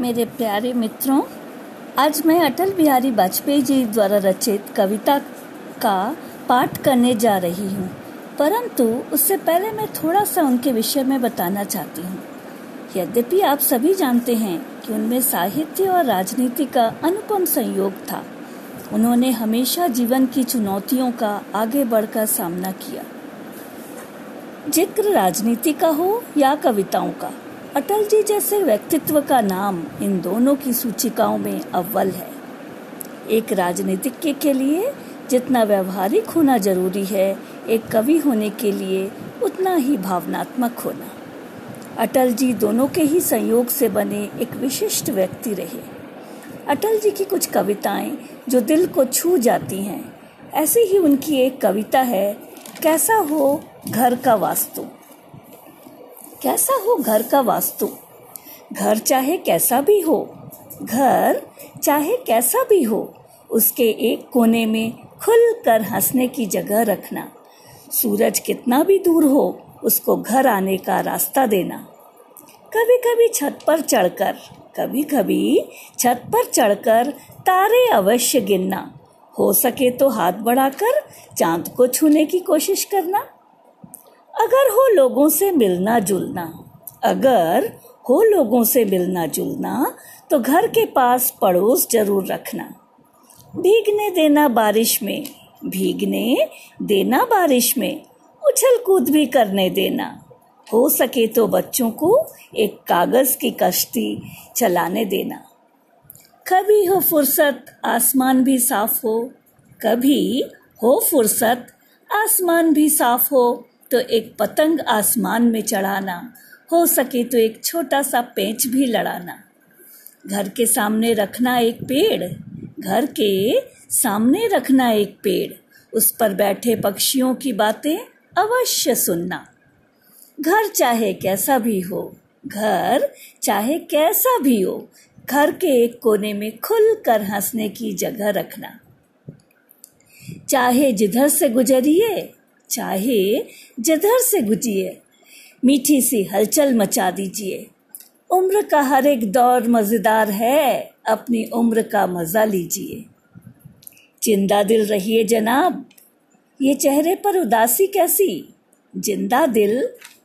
मेरे प्यारे मित्रों, आज मैं अटल बिहारी वाजपेयी जी द्वारा रचित कविता का पाठ करने जा रही हूँ। परंतु उससे पहले मैं थोड़ा सा उनके विषय में बताना चाहती हूँ। यद्यपि आप सभी जानते हैं कि उनमें साहित्य और राजनीति का अनुपम संयोग था। उन्होंने हमेशा जीवन की चुनौतियों का आगे बढ़कर सामना किया। ज़िक्र राजनीति का हो या कविताओं का अटल जी जैसे व्यक्तित्व का नाम इन दोनों की सूचिकाओं में अव्वल है। एक राजनीतिज्ञ के लिए जितना व्यवहारिक होना ज़रूरी है, एक कवि होने के लिए उतना ही भावनात्मक होना। अटल जी दोनों के ही संयोग से बने एक विशिष्ट व्यक्ति रहे। अटल जी की कुछ कविताएँ जो दिल को छू जाती हैं, ऐसी ही उनकी एक कविता है, कैसा हो घर का वास्तु? कैसा हो घर का वास्तु? घर चाहे कैसा भी हो, घर चाहे कैसा भी हो, उसके एक कोने में खुल कर हंसने की जगह रखना। सूरज कितना भी दूर हो, उसको घर आने का रास्ता देना। कभी कभी छत पर चढ़कर कभी कभी छत पर चढ़कर तारे अवश्य गिनना। हो सके तो हाथ बढ़ाकर चाँद को छूने की कोशिश करना। अगर हो लोगों से मिलना जुलना, अगर हो लोगों से मिलना जुलना तो घर के पास पड़ोस ज़रूर रखना। भीगने देना बारिश में, भीगने देना बारिश में, उछल कूद भी करने देना। हो सके तो बच्चों को एक कागज़ की कश्ती चलाने देना। कभी हो फुर्सत, आसमान भी साफ़ हो। कभी हो फुर्सत, आसमान भी साफ़ हो। तो एक पतंग आसमान में चढ़ाना, हो सके तो एक छोटा सा पेंच भी लड़ाना। घर के सामने रखना एक पेड़, घर के सामने रखना एक पेड़, उस पर बैठे पक्षियों की बातें अवश्य सुनना। घर चाहे कैसा भी हो, घर चाहे कैसा भी हो, घर के एक कोने में खुल कर हंसने की जगह रखना। चाहे जिधर से गुजरिए चाहे जधर से गुजिए, मीठी सी हलचल मचा दीजिए। उम्र का हर एक दौर मज़ेदार है, अपनी उम्र का मज़ा लीजिए। ज़िंदा दिल रहिए जनाब, ये चेहरे पर उदासी कैसी? ज़िंदा दिल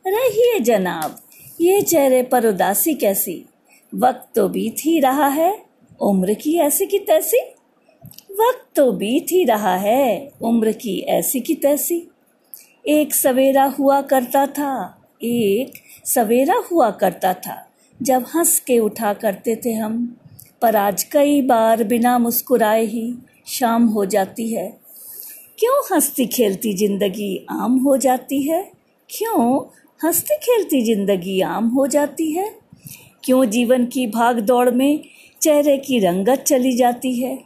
रहिए जनाब, ये चेहरे पर उदासी कैसी? वक्त तो बीत ही रहा है, उम्र की ऐसी की तैसी? वक्त तो बीत ही रहा है, उम्र की ऐसी की तैसी? एक सवेरा हुआ करता था, एक सवेरा हुआ करता था। जब हंस के उठा करते थे हम, पर आज कई बार बिना मुस्कुराए ही शाम हो जाती है। क्यों हंसती खेलती ज़िंदगी आम हो जाती है? क्यों हंसती खेलती ज़िंदगी आम हो जाती है? क्यों जीवन की भाग दौड़ में चेहरे की रंगत चली जाती है?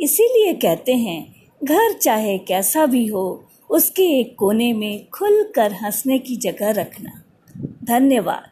इसीलिए कहते हैं, घर चाहे कैसा भी हो उसके एक कोने में खुलकर हंसने की जगह रखना। धन्यवाद।